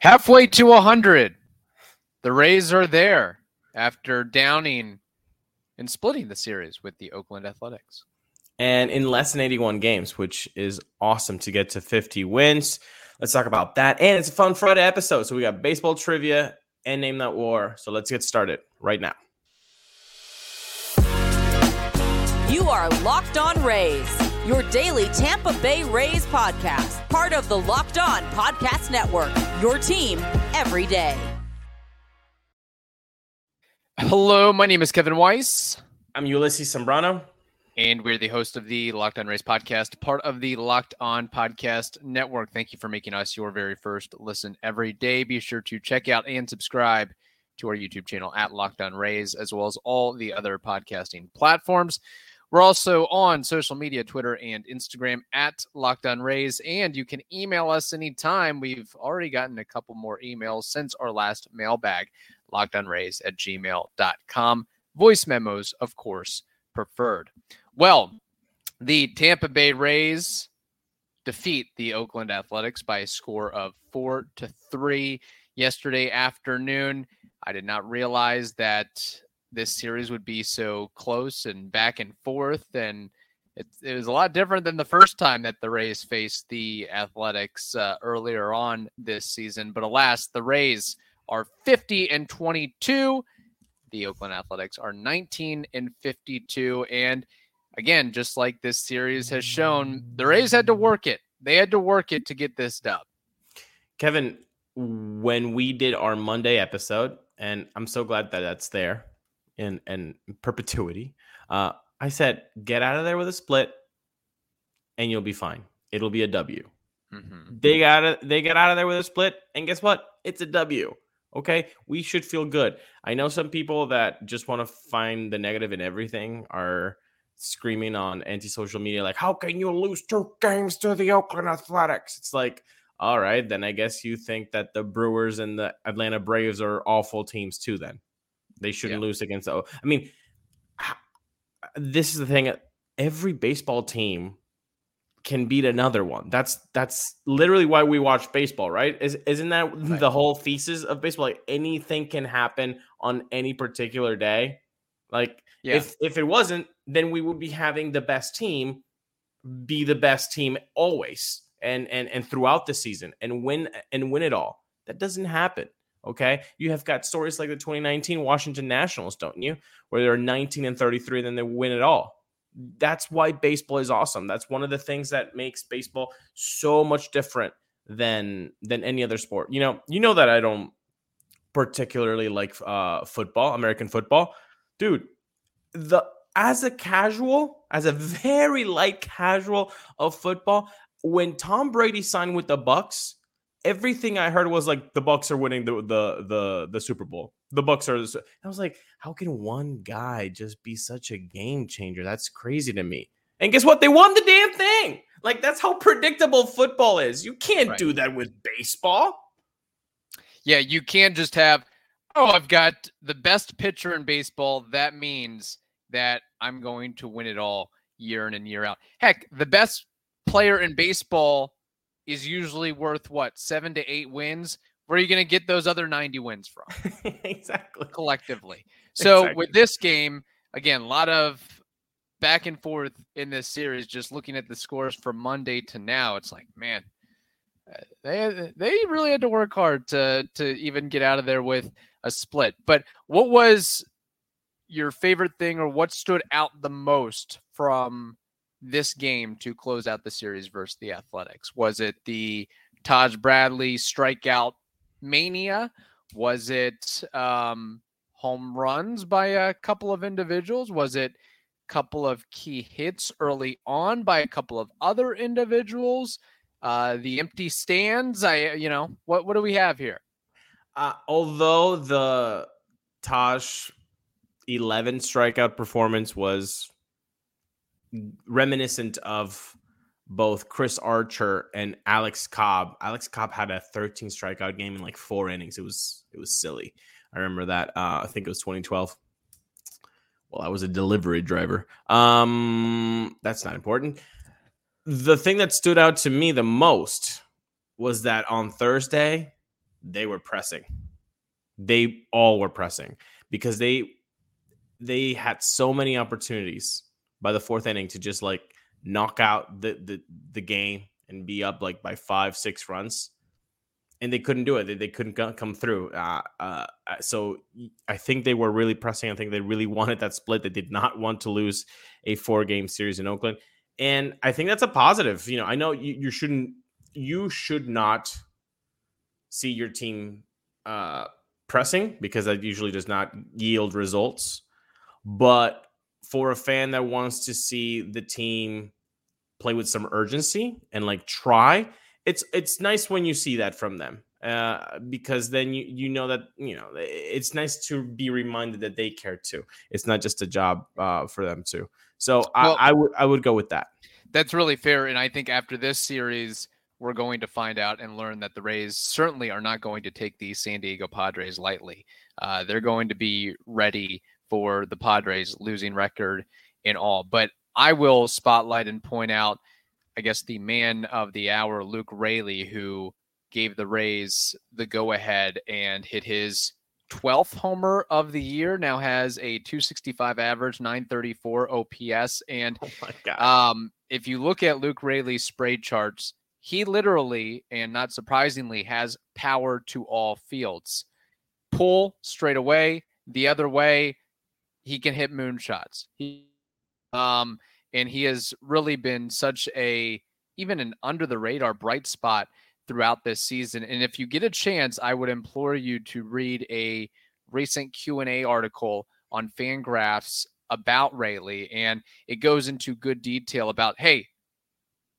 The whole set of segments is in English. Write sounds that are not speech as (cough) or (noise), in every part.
Halfway to 100. The Rays are there after downing and splitting the series with the Oakland Athletics. And in less than 81 games, which is awesome to get to 50 wins. Let's talk about that. And it's a fun Friday episode. So we got baseball trivia and name that war. So let's get started right now. You are Locked On Rays, your daily Tampa Bay Rays podcast, part of the Locked On Podcast Network, your team every day. Hello, my name is Kevin Weiss. I'm Ulises Sambrano. And we're the host of the Locked On Rays podcast, part of the Locked On Podcast Network. Thank you for making us your very first listen every day. Be sure to check out and subscribe to our YouTube channel at Locked On Rays, as well as all the other podcasting platforms. We're also on social media, Twitter and Instagram at Locked On Rays, and you can email us anytime. We've already gotten a couple more emails since our last mailbag, lockedonrays at gmail.com. Voice memos, of course, preferred. Well, the Tampa Bay Rays defeat the Oakland Athletics by a score of four to three yesterday afternoon. I did not realize that this series would be so close and back and forth. And it, it was a lot different than the first time that the Rays faced the Athletics uh, earlier on this season. But alas, the Rays are 50 and 22. The Oakland Athletics are 19 and 52. And again, just like this series has shown, the Rays had to work it. They had to work it to get this dub. Kevin, when we did our Monday episode, and I'm so glad that that's there in in perpetuity. Uh, I said, get out of there with a split, and you'll be fine. It'll be a W. Mm-hmm. They got it. They get out of there with a split, and guess what? It's a W. Okay, we should feel good. I know some people that just want to find the negative in everything are screaming on anti-social media like, "How can you lose two games to the Oakland Athletics?" It's like, all right, then I guess you think that the Brewers and the Atlanta Braves are awful teams too. Then they shouldn't yeah. lose against the. I mean, this is the thing. Every baseball team can beat another one. That's that's literally why we watch baseball, right? Is isn't that right. the whole thesis of baseball? Like anything can happen on any particular day. Like yeah. if if it wasn't, then we would be having the best team be the best team always and and and throughout the season and win and win it all. That doesn't happen. Okay. You have got stories like the 2019 Washington Nationals, don't you? Where they're 19 and 33, then they win it all. That's why baseball is awesome. That's one of the things that makes baseball so much different than than any other sport. You know, you know that I don't particularly like uh football, American football. Dude, the as a casual, as a (laughs) very light casual of football, when Tom Brady signed with the Bucs, everything I heard was like the Bucks are winning the the the the Super Bowl. The Bucks are. The, I was like, how can one guy just be such a game changer? That's crazy to me. And guess what? They won the damn thing. Like that's how predictable football is. You can't right. do that with baseball. Yeah, you can't just have. Oh, I've got the best pitcher in baseball. That means that I'm going to win it all year in and year out. Heck, the best player in baseball is usually worth what seven to eight wins. Where are you going to get those other 90 wins from? (laughs) exactly. Collectively. So exactly. with this game, again, a lot of back and forth in this series. Just looking at the scores from Monday to now, it's like, man, uh, they they really had to work hard to to even get out of there with a split. But what was your favorite thing, or what stood out the most from this game to close out the series versus the Athletics? Was it the Taj Bradley strikeout mania? Was it um, home runs by a couple of individuals? Was it a couple of key hits early on by a couple of other individuals? Uh, the empty stands. I, you know, what what do we have here? Uh, although the Taj 11 strikeout performance was reminiscent of both Chris Archer and Alex Cobb. Alex Cobb had a 13 strikeout game in like four innings. It was it was silly. I remember that. Uh, I think it was 2012. Well, I was a delivery driver. Um, that's not important. The thing that stood out to me the most was that on Thursday, they were pressing. They all were pressing because they they had so many opportunities by the fourth inning to just like knock out the the, the game and be up like by five six runs. And they couldn't do it. They, they couldn't come through. Uh, uh, uh so i think they were really pressing. I think they really (laughs) wanted that split. They did not want to lose a four game series in oakland. And i think that's a positive. You know i know you, you shouldn't you should not see your team uh pressing because that usually does not yield results. But for a fan that wants to see the team play with some urgency and like try, it's it's nice when you see that from them. Uh, because then you you know that you know it's nice to be reminded that they care too. It's not just a job uh, for them too. So well, I, I would I would go with that. That's really fair, and I think after this series, we're going to find out and learn that the Rays certainly are not going to take the San Diego Padres lightly. Uh, they're going to be ready for the Padres losing record in all. But I will spotlight and point out, I guess, the man of the hour, Luke Raley, who gave the Rays the go ahead and hit his 12th homer of the year. Now has a 265 average, 934 OPS. And (laughs) oh um, if you look at Luke Raley's spray charts, he literally and not surprisingly has power to all fields. Pull straight away, the other way, he can hit moonshots. He um and he has really been such a even an under the radar bright spot throughout this season. And if you get a chance, I would implore you to read a recent Q&A article on Fangraphs about Raley, and it goes into good detail about hey,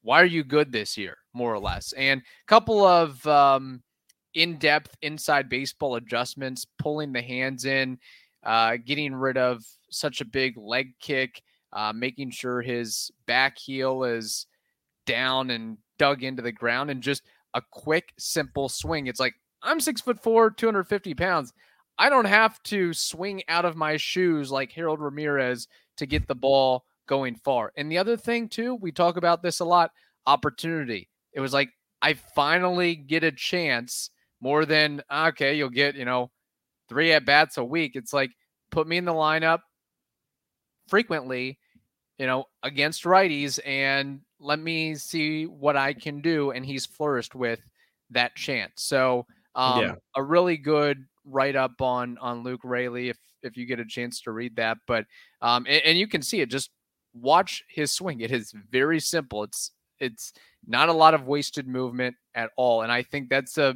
why are you good this year, more or less. And a couple of um in-depth inside baseball adjustments, pulling the hands in, uh, getting rid of such a big leg kick, uh, making sure his back heel is down and dug into the ground, and just a quick, simple swing. It's like I'm six foot four, 250 pounds. I don't have to swing out of my shoes like Harold Ramirez to get the ball going far. And the other thing, too, we talk about this a lot opportunity. It was like, I finally get a chance more than, okay, you'll get, you know, three at bats a week. It's like put me in the lineup frequently, you know, against righties and let me see what I can do. And he's flourished with that chance. So um, yeah. a really good write up on on Luke Raley if if you get a chance to read that. But um, and, and you can see it. Just watch his swing. It is very simple. It's it's not a lot of wasted movement at all. And I think that's a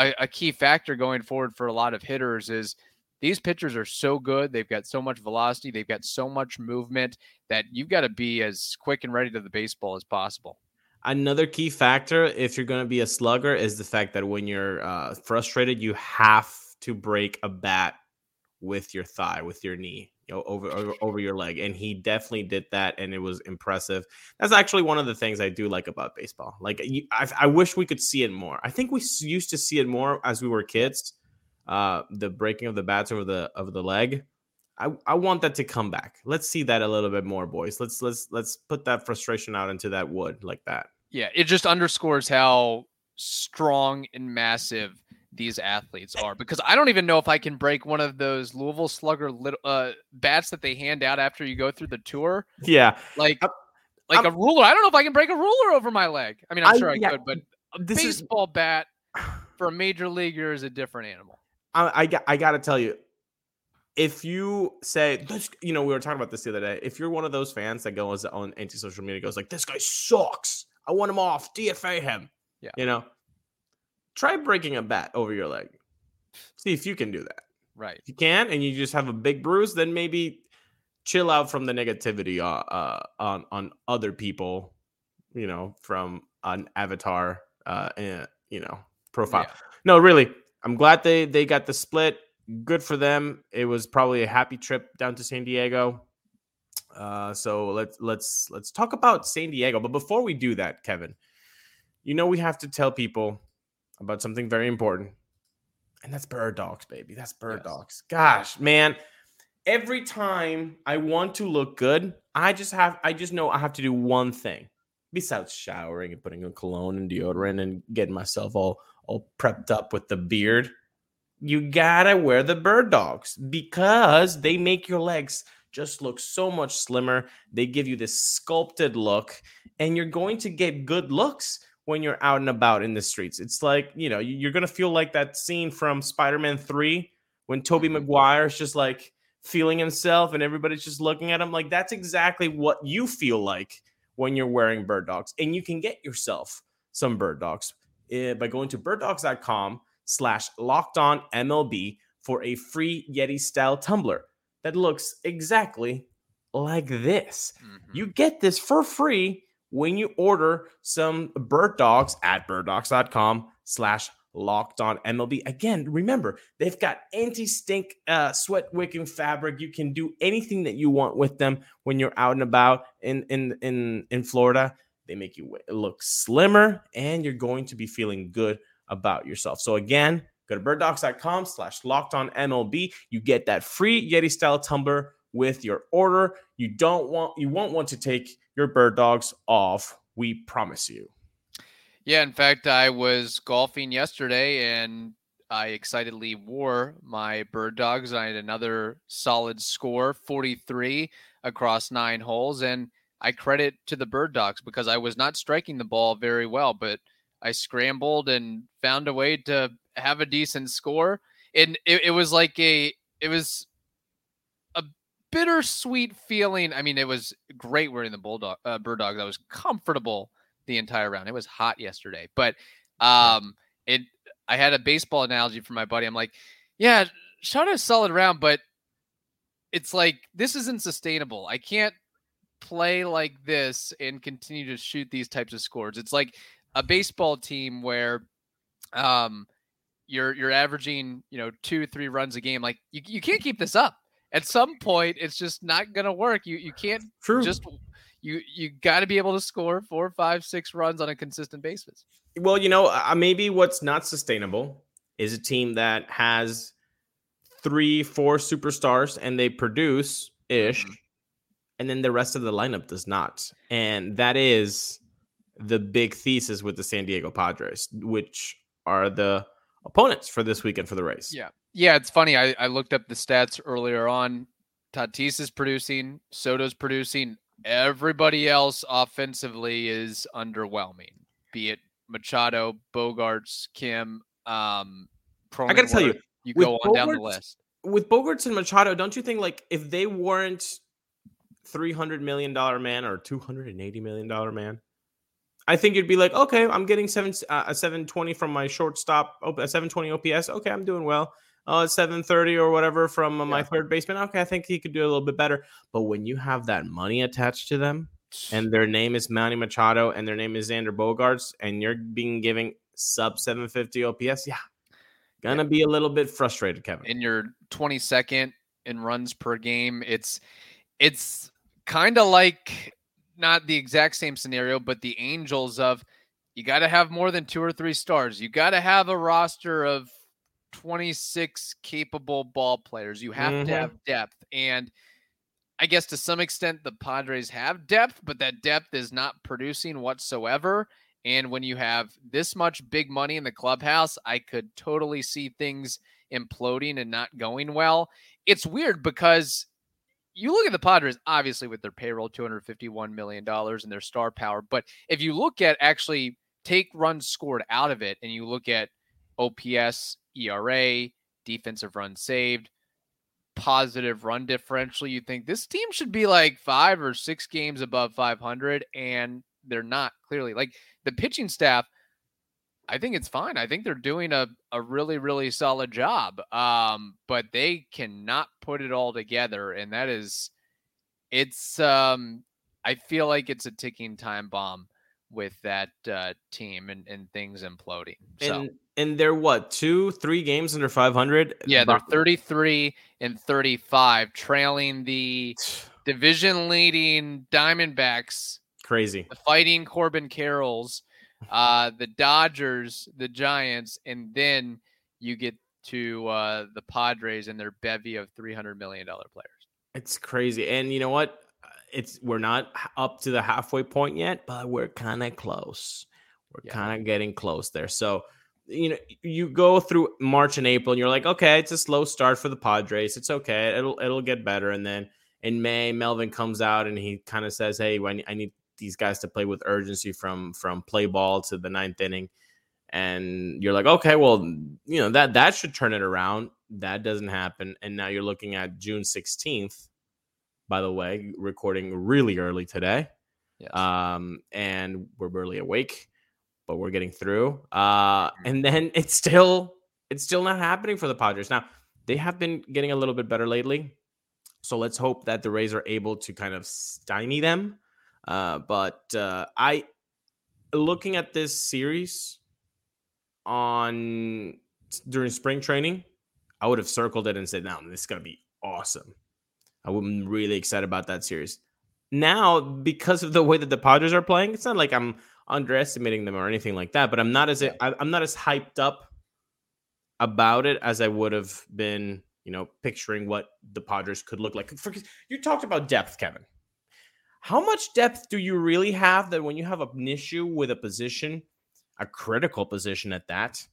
a, a key factor going forward for a lot of hitters is these pitchers are so good. They've got so much velocity. They've got so much movement that you've got to be as quick and ready to the baseball as possible. Another key factor, if you're going to be a slugger, is the fact that when you're uh, frustrated, you have to break a bat with your thigh, with your knee you know, over, over over your leg, and he definitely did that, and it was impressive. That's actually one of the things I do like about baseball. Like, I, I wish we could see it more. I think we used to see it more as we were kids. Uh, the breaking of the bats over the over the leg. I, I want that to come back. Let's see that a little bit more, boys. Let's let's let's put that frustration out into that wood like that. Yeah, it just underscores how strong and massive these athletes are because I don't even know if I can break one of those Louisville Slugger little, uh, bats that they hand out after you go through the tour. Yeah, like I'm, like I'm, a ruler. I don't know if I can break a ruler over my leg. I mean, I'm I, sure I yeah, could, but a this baseball is, bat (sighs) for a major leaguer is a different animal. I I, I got to tell you, if you say you know, we were talking about this the other day. If you're one of those fans that goes on anti-social media, goes like, "This guy sucks. I want him off. DFA him." Yeah, you know, try breaking a bat over your leg. See if you can do that. Right. If you can, and you just have a big bruise, then maybe chill out from the negativity uh, uh, on on other people. You know, from an avatar, uh, and, you know, profile. Yeah. No, really, I'm glad they they got the split. Good for them. It was probably a happy trip down to San Diego. Uh, so let's let's let's talk about San Diego. But before we do that, Kevin, you know we have to tell people about something very important, and that's bird dogs, baby. That's bird yes. dogs. Gosh, man. Every time I want to look good, I just have I just know I have to do one thing besides showering and putting on cologne and deodorant and getting myself all all prepped up with the beard, you gotta wear the bird dogs because they make your legs just look so much slimmer. They give you this sculpted look, and you're going to get good looks when you're out and about in the streets. It's like, you know, you're going to feel like that scene from Spider Man 3 when Tobey Mhm. Maguire is just like feeling himself and everybody's just looking at him. Like, that's exactly what you feel like when you're wearing bird dogs. And you can get yourself some bird dogs eh, by going to birddogs.com slash locked on MLB for a free Yeti style tumbler that looks exactly like this. Mhm. You get this for free when you order some bird dogs at birddogs.com slash locked on MLB. Again, remember, they've got anti-stink uh, sweat wicking fabric. You can do anything that you want with them when you're out and about in in in, in Florida. They make you look slimmer and you're going to be feeling good about yourself. So again, go to birddogs.com slash locked on MLB. You get that free Yeti style tumbler with your order. You don't want you won't want to take your bird dogs off. We promise you. Yeah, in fact, I was golfing yesterday and I excitedly wore my bird dogs. I had another solid score, 43 across nine holes. And I credit to the bird dogs because I was not striking the ball very well, but I scrambled and found a way to have a decent score. And it, it was like a, it was bittersweet feeling. I mean, it was great wearing the bulldog, uh, bird dogs. I was comfortable the entire round. It was hot yesterday, but um, it. I had a baseball analogy for my buddy. I'm like, yeah, shot a solid round, but it's like this isn't sustainable. I can't play like this and continue to shoot these types of scores. It's like a baseball team where um you're you're averaging, you know, 2 3 runs a game. Like you you can't keep this up. At some point it's just not going to work. You you can't True. just you you got to be able to score four, five, six runs on a consistent basis. well, you know, uh, maybe what's not sustainable is a team that has three, four superstars and they produce ish, Mhm. and then the rest of the lineup does not. And that is the big thesis with the San Diego Padres, which are the opponents for this weekend for the Rays. Yeah. Yeah, it's funny. I, I looked up the stats earlier on. Tatis is producing, Soto's producing. Everybody else offensively is underwhelming. Be it Machado, Bogaerts, Kim, um I gotta tell you, you go on down the list. with Bogaerts and Machado, don't you think like if they weren't three hundred million dollar man or two hundred and eighty million dollar man, I think you'd be like, okay, I'm getting seven uh, a seven twenty from my shortstop, op- a seven twenty OPS. Okay, I'm doing well. Uh, seven thirty or whatever from uh, my Yeah. third baseman. Okay, I think he could do a little bit better. But when you have that money attached to them, and their name is Manny Machado and their name is Xander Bogaerts, and you're being giving sub 750 OPS, yeah, gonna be a little bit frustrated, Kevin. in your 22nd in runs per game. It's it's kind of like not the exact same scenario, but the Angels of you got to have more than two or three stars. You got to have a roster of 26 capable ball players. You have Mhm. to have depth and I guess to some extent the Padres have depth, but that depth is not producing whatsoever. And when you have this much big money in the clubhouse, I could totally see things imploding and not going well. It's weird because you look at the Padres, obviously with their payroll, $251 million and their star power. But if you look at actually take runs scored out of it and you look at OPS, ERA, defensive runs saved, positive run differential, you think this team should be like five or six games above 500, and they're not clearly. Like the pitching staff, I think it's fine. I think they're doing a, a really, really solid job. Um, but they cannot put it all together. And that is it's um I feel like it's a ticking time bomb with that uh team and, and things imploding. So And and they're what two, three games under five hundred. yeah, they're 33 and 35, trailing the (sighs) division leading Diamondbacks crazy. the fighting Corbin Carrolls, uh, the Dodgers, the Giants, and then you get to uh, the Padres and their bevy of three hundred million dollar players. It's crazy. And you know what? It's we're not up to the halfway point yet, but we're kind of close. We're Yeah. kind of getting close there. So you know, you go through March and April, and you're like, okay, it's a slow start for the Padres. It's okay. It'll it'll get better. And then in May, Melvin comes out and he kind of says, "Hey, I need these guys to play with urgency from from play ball to the ninth inning." And you're like, okay, well, you know that that should turn it around. That doesn't happen, and now you're looking at June 16th. By the way, recording really early today. Yes. Um, and we're barely awake but we're getting through. Uh, and then (laughs) it's still it's still not happening for the Padres. Now they have been getting a little bit better lately, so let's hope that the Rays are able to kind of stymie them. Uh, but uh, I looking at this series on during spring training, I would have circled it and said, "Now this is gonna be awesome." I am really excited about that series. Now, because of the way that the Padres are playing, it's not like I'm underestimating them or anything like that, but I'm not as I'm not as hyped up about it as I would have been, you know, picturing what the Padres could look like. For, you talked about depth, Kevin. How much depth do you really have that when you have an issue with a position, a critical position at that,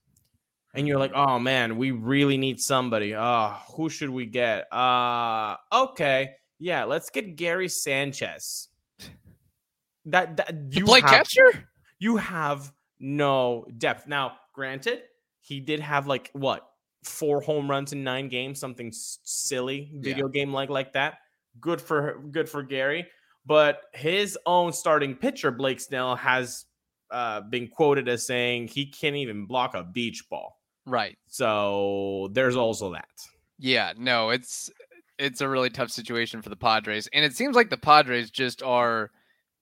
and you're like, oh man, we really need somebody. Oh, who should we get? Uh okay, yeah, let's get Gary Sanchez that that you play have, catcher. You have no depth. Now, granted, he did have like what four home runs in nine games, something silly video yeah. game like like that. Good for good for Gary, but his own starting pitcher Blake Snell has uh, been quoted as saying he can't even block a beach ball. Right. So there's also that. Yeah. No, it's it's a really tough situation for the Padres, and it seems like the Padres just are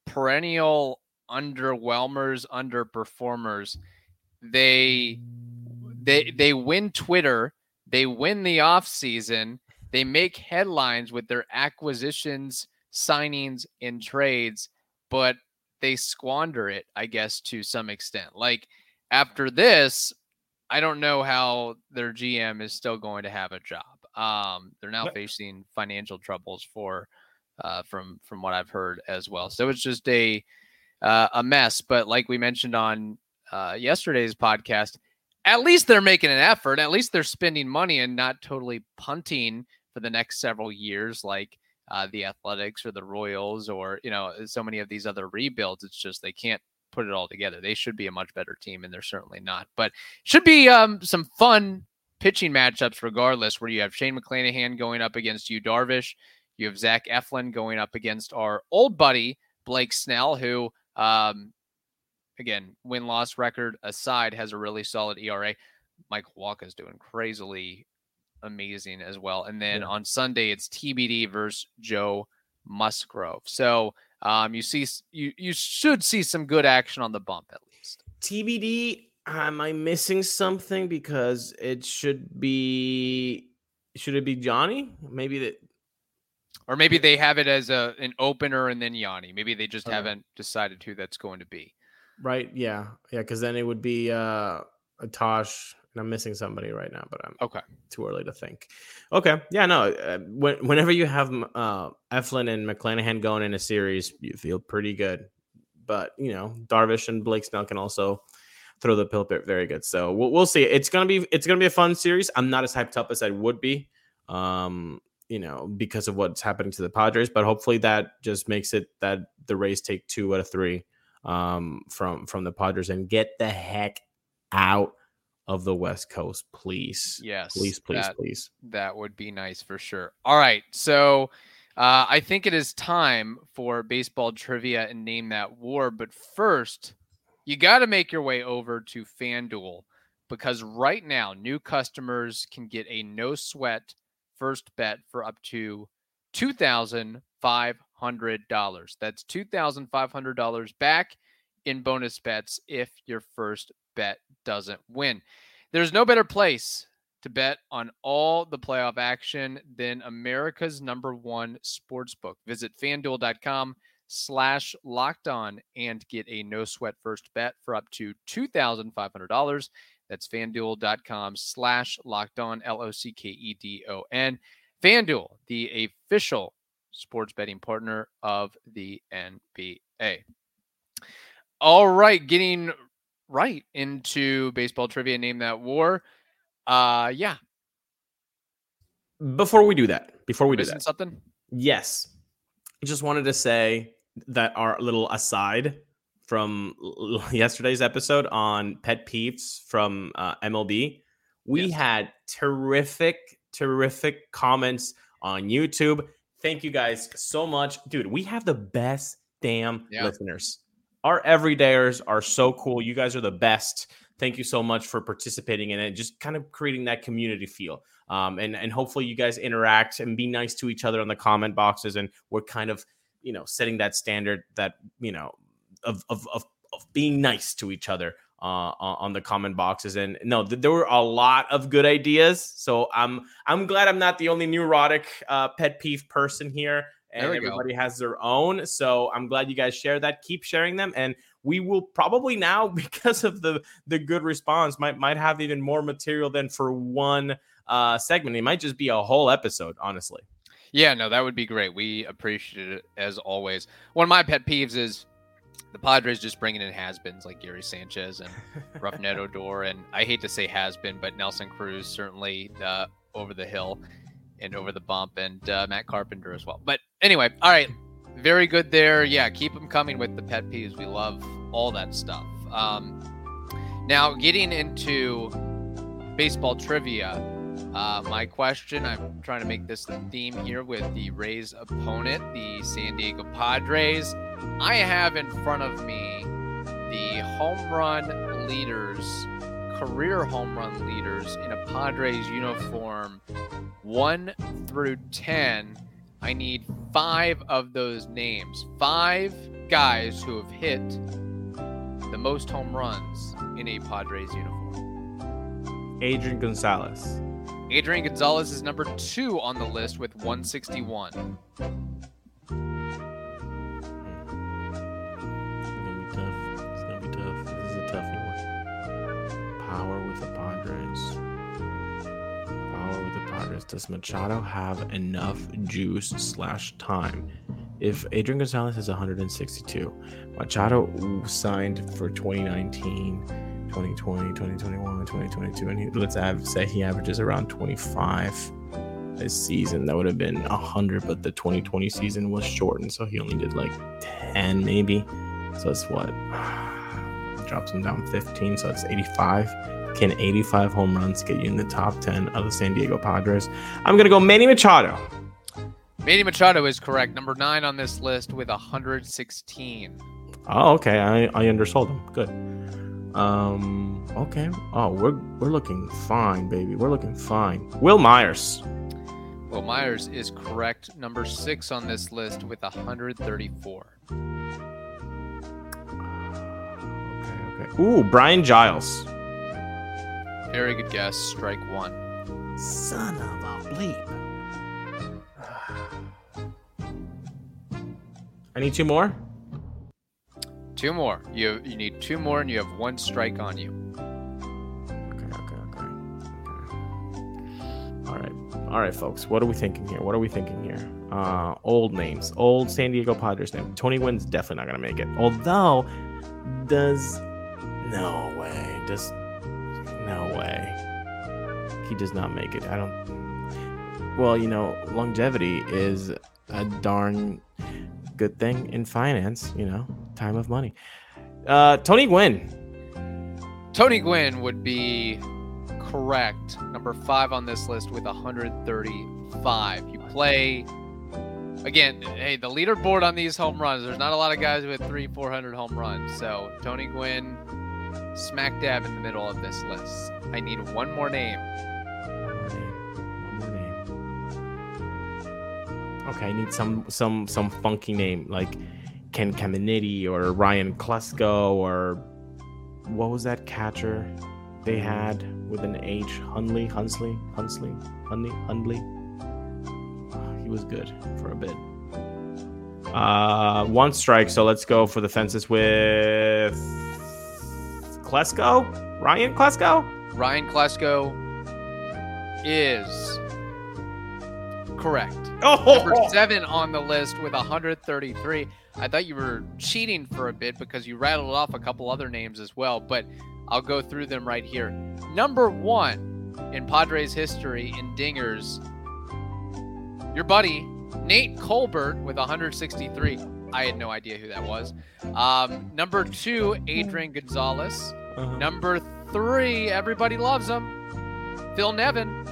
perennial underwhelmers, underperformers. They they they win Twitter, they win the off season, they make headlines with their acquisitions, signings, and trades, but they squander it, I guess, to some extent. Like after this, I don't know how their GM is still going to have a job. Um, they're now facing financial troubles for uh, from from what I've heard as well. So it's just a uh, a mess. But like we mentioned on uh, yesterday's podcast, at least they're making an effort. At least they're spending money and not totally punting for the next several years, like uh, the Athletics or the Royals or you know so many of these other rebuilds. It's just they can't put it all together. They should be a much better team, and they're certainly not. But should be um, some fun pitching matchups regardless, where you have Shane McClanahan going up against Yu Darvish. You have Zach Eflin going up against our old buddy Blake Snell, who, um, again, win loss record aside, has a really solid ERA. Mike Wacha is doing crazily amazing as well. And then yeah. on Sunday, it's TBD versus Joe Musgrove. So um, you see, you you should see some good action on the bump at least. TBD. Am I missing something? Because it should be. Should it be Johnny? Maybe that or maybe they have it as a an opener and then Yanni. Maybe they just okay. haven't decided who that's going to be. Right. Yeah. Yeah. Because then it would be uh, a Tosh. And I'm missing somebody right now, but I'm okay. Too early to think. Okay. Yeah. No. Uh, when, whenever you have uh, Eflin and McClanahan going in a series, you feel pretty good. But you know, Darvish and Blake Snell can also throw the pill very good. So we'll, we'll see. It's gonna be it's gonna be a fun series. I'm not as hyped up as I would be. Um, you know, because of what's happening to the Padres. But hopefully that just makes it that the Rays take two out of three um, from from the Padres and get the heck out of the West Coast, please. Yes, please, please, that, please. That would be nice for sure. All right, so. Uh, I think it is time for baseball trivia and name that war. But first, you got to make your way over to FanDuel because right now, new customers can get a no sweat first bet for up to $2,500. That's $2,500 back in bonus bets if your first bet doesn't win. There's no better place to bet on all the playoff action than America's number one sports book. Visit fanduel.com slash locked on and get a no sweat first bet for up to $2,500. That's fanduel.com slash locked on, L O C K E D O N. FanDuel, the official sports betting partner of the NBA. All right, getting right into baseball trivia. Name that war. Uh, yeah. Before we do that, before we do that, something. yes, I just wanted to say that our little aside from (laughs) yesterday's episode on pet peeves from uh, MLB, we Yes. had terrific, terrific comments on YouTube. Thank you guys so much, dude. We have the best damn Yeah. listeners. Our everydayers are so cool. You guys are the best. Thank you so much for participating in it. Just kind of creating that community feel. Um, and and hopefully you guys interact and be nice to each other in the comment boxes. And we're kind of you know setting that standard that you know of of of, of being nice to each other uh, on the comment boxes. And no, th- there were a lot of good ideas. So I'm I'm glad I'm not the only neurotic uh, pet peeve person here. And we go. everybody has their own. So I'm glad you guys share that. Keep sharing them. And we will probably now, (laughs) because of the the good response, might might have even more material than for one uh segment. It might just be a whole episode, honestly. Yeah, no, that would be great. We appreciate it as always. One of my pet peeves is the Padres just bringing in has-beens like Gary Sanchez and (laughs) Rougned Odor, and I hate to say has-been, but Nelson Cruz certainly uh, over the hill and over the bump, and uh, Matt Carpenter as well. But anyway, all right, very good there. Yeah, keep them coming with the pet peeves. We love all that stuff. Um, now, getting into baseball trivia. Uh, my question I'm trying to make this the theme here with the Rays opponent, the San Diego Padres. I have in front of me the home run leaders, career home run leaders in a Padres uniform, one through 10. I need five of those names. Five guys who have hit the most home runs in a Padres uniform. Adrian Gonzalez. Adrian Gonzalez is number two on the list with 161. Power with the Padres. Power with the Padres. Does Machado have enough juice slash time? If Adrian Gonzalez has 162, Machado signed for 2019, 2020, 2021, 2022, and he, let's have, say he averages around 25 this season. That would have been 100, but the 2020 season was shortened, so he only did like 10 maybe. So it's what? Drops him down 15, so it's 85. Can 85 home runs get you in the top 10 of the San Diego Padres? I'm gonna go Manny Machado. Manny Machado is correct. Number nine on this list with 116. Oh, okay. I, I undersold him. Good. Um. Okay. Oh, we're we're looking fine, baby. We're looking fine. Wil Myers. Wil Myers is correct. Number six on this list with 134. Okay. Okay. Ooh, Brian Giles. Very good guess. Strike one. Son of a bleep. I need two more. Two more. You you need two more, and you have one strike on you. Okay, okay, okay. okay. All right. All right, folks. What are we thinking here? What are we thinking here? Uh, old names. Old San Diego Padres name. Tony Gwynn's definitely not going to make it. Although, does. No way. Just No way. He does not make it. I don't. Well, you know, longevity is a darn good thing in finance, you know, time of money. Uh, Tony Gwynn. Tony Gwynn would be correct. Number five on this list with 135. You play again. Hey, the leaderboard on these home runs. There's not a lot of guys with three, 400 home runs. So Tony Gwynn, smack dab in the middle of this list. I need one more name. One more name. One more name. Okay, I need some some some funky name like Ken Caminiti or Ryan Klesko or what was that catcher they had with an H? Hundley, Hunsley, Hunsley, Hundley, Hundley. He was good for a bit. Uh, one strike. So let's go for the fences with Klesko, Ryan Klesko. Ryan Klesko is correct. (laughs) Oh, Number seven on the list with 133. I thought you were cheating for a bit because you rattled off a couple other names as well, but I'll go through them right here. Number one in Padres history in dingers, your buddy Nate Colbert with 163. I had no idea who that was. Um, number two, Adrian Gonzalez. Uh-huh. Number three, everybody loves him, Phil Nevin,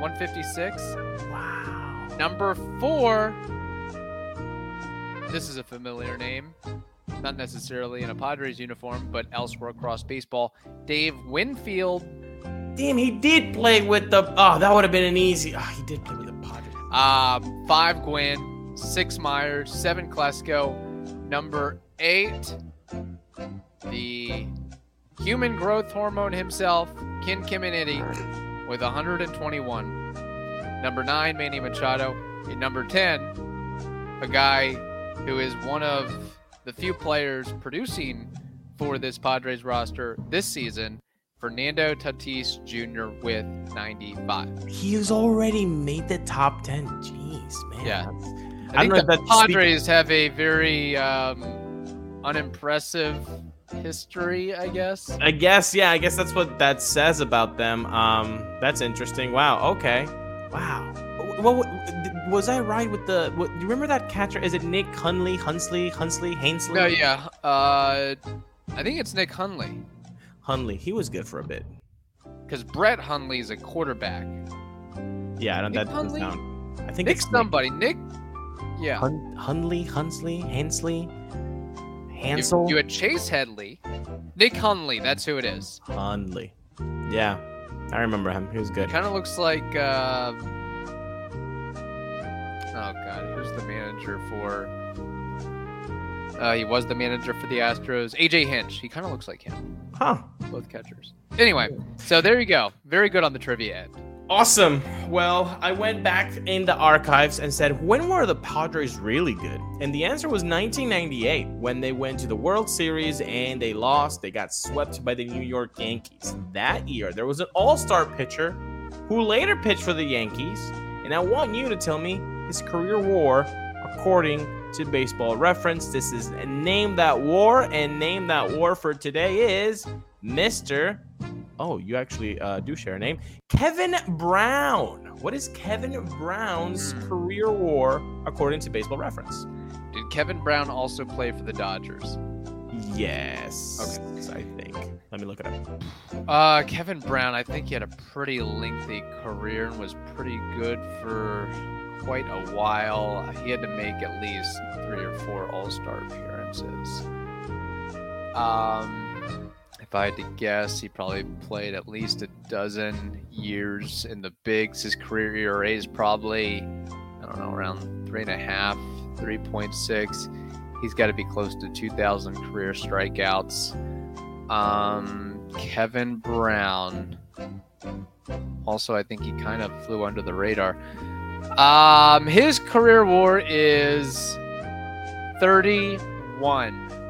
156. wow. Number four, this is a familiar name, not necessarily in a Padres uniform, but elsewhere across baseball. Dave Winfield, Damn, he did play with the. Oh, that would have been an easy. Oh, he did play with the Padres. um, five Gwynn, six Myers, seven Klesko. Number eight, the human growth hormone himself, Ken Caminiti, with 121. Number nine, Manny Machado. And number 10, a guy who is one of the few players producing for this Padres roster this season, Fernando Tatis Jr. with 95. He has already made the top 10. Jeez, man. Yeah. That's- I, think the Padres have a very um, unimpressive history, I guess. I guess, yeah, I guess that's what that says about them. Um, that's interesting. Wow. Okay. Wow. Well, was I right with the? What, do you remember that catcher? Is it Nick Hunley, Hunsley, Hunsley, Hainsley? No, yeah. Uh, I think it's Nick Hunley Hunley. He was good for a bit. because Brett Hundley is a quarterback. Yeah, I don't, Nick that doesn't sound. I think Nick it's somebody. Nick. Yeah. Hun- Hunley, Hunsley, Hansley, You, Hansel, you had Chase Headley. Nick Hundley. That's who it is. Hunley. Yeah, I remember him. He was good. Kind of looks like. Uh, oh God, who's the manager for? Uh, he was the manager for the Astros. AJ Hinch. He kind of looks like him. Huh. Both catchers. Anyway, so there you go. Very good on the trivia end. Awesome. Well, I went back in the archives and said, when were the Padres really good? And the answer was 1998 when they went to the World Series and they lost. They got swept by the New York Yankees. That year, there was an all star pitcher who later pitched for the Yankees. And I want you to tell me his career war according to baseball reference. This is Name That War, and Name That War for today is Mr. Oh, you actually uh, do share a name. Kevin Brown. What is Kevin Brown's Hmm. career war according to baseball reference? Did Kevin Brown also play for the Dodgers? Yes. Okay. I think. Let me look it up. Uh, Kevin Brown, I think he had a pretty lengthy career and was pretty good for quite a while. He had to make at least three or four All Star appearances. Um, I had to guess, he probably played at least a dozen years in the bigs. His career ERA is probably, I don't know, around three and a half, 3.6. He's got to be close to 2,000 career strikeouts. Um, Kevin Brown. Also, I think he kind of flew under the radar. Um, his career war is 31.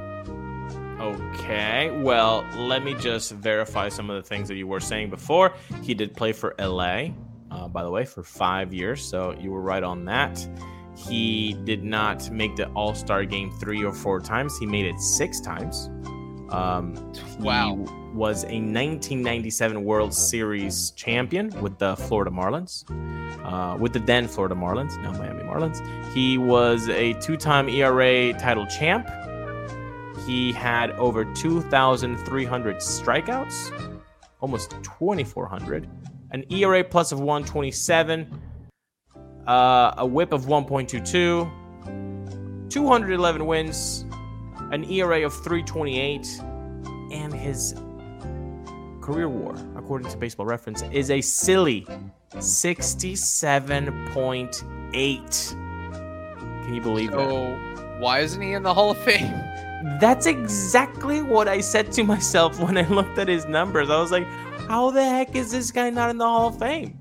Okay. Well, let me just verify some of the things that you were saying before. He did play for LA, uh, by the way, for five years. So you were right on that. He did not make the All Star game three or four times. He made it six times. Um, Wow. He was a 1997 World Series champion with the Florida Marlins, uh, with the then Florida Marlins, now Miami Marlins. He was a two time ERA title champ. He had over 2,300 strikeouts, almost 2,400, an ERA plus of 127, uh, a whip of 1.22, 211 wins, an ERA of 328, and his career war, according to baseball reference, is a silly 67.8. Can you believe? So, why isn't he in the Hall of Fame? (laughs) That's exactly what I said to (laughs) myself when I looked at his numbers. I was like, how the heck is this guy not in the Hall of Fame?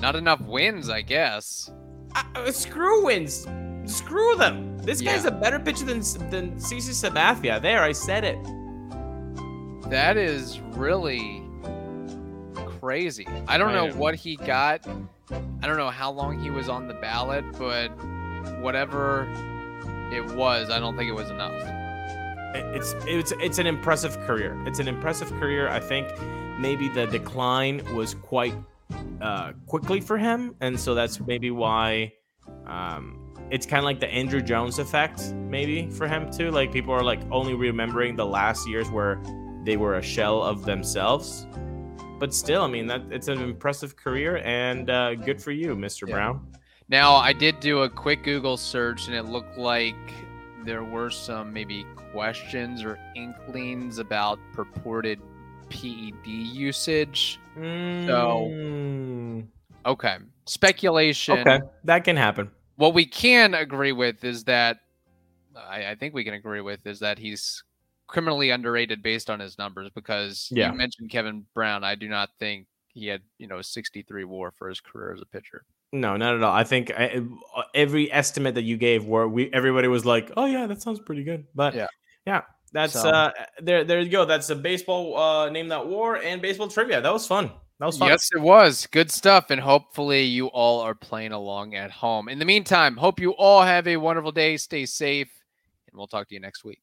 Not enough wins, I guess. Uh, uh, screw wins. Screw them. This guy's Yeah. a better pitcher than than CC Sabathia. There, I said it. That is really crazy. I don't know. what he got. I don't know how long he was on the ballot, but whatever it was, I don't think it was enough. it's it's it's an impressive career. It's an impressive career. I think maybe the decline was quite uh, quickly for him, and so that's maybe why um, it's kind of like the Andruw Jones effect, maybe for him too. Like people are like only remembering the last years where they were a shell of themselves. But still, I mean that it's an impressive career, and uh, good for you, Mr. Yeah. Brown. Now, I did do a quick Google search, and it looked like there were some maybe questions or inklings about purported PED usage. Mm, Okay, speculation. okay, that can happen. What we can agree with is that I, I think we can agree with is that he's criminally underrated based on his numbers because Yeah. you mentioned Kevin Brown. I do not think he had you know 63 WAR for his career as a pitcher. No, not at all. I think I, uh, every estimate that you gave, where we everybody was like, "Oh yeah, that sounds pretty good." But Yeah. yeah, that's So- uh, there. There you go. That's a baseball uh, name that war and baseball trivia. That was fun. That was fun. Yes, it was good stuff, and hopefully you all are playing along at home. In the meantime, hope you all have a wonderful day. Stay safe, and we'll talk to you next week.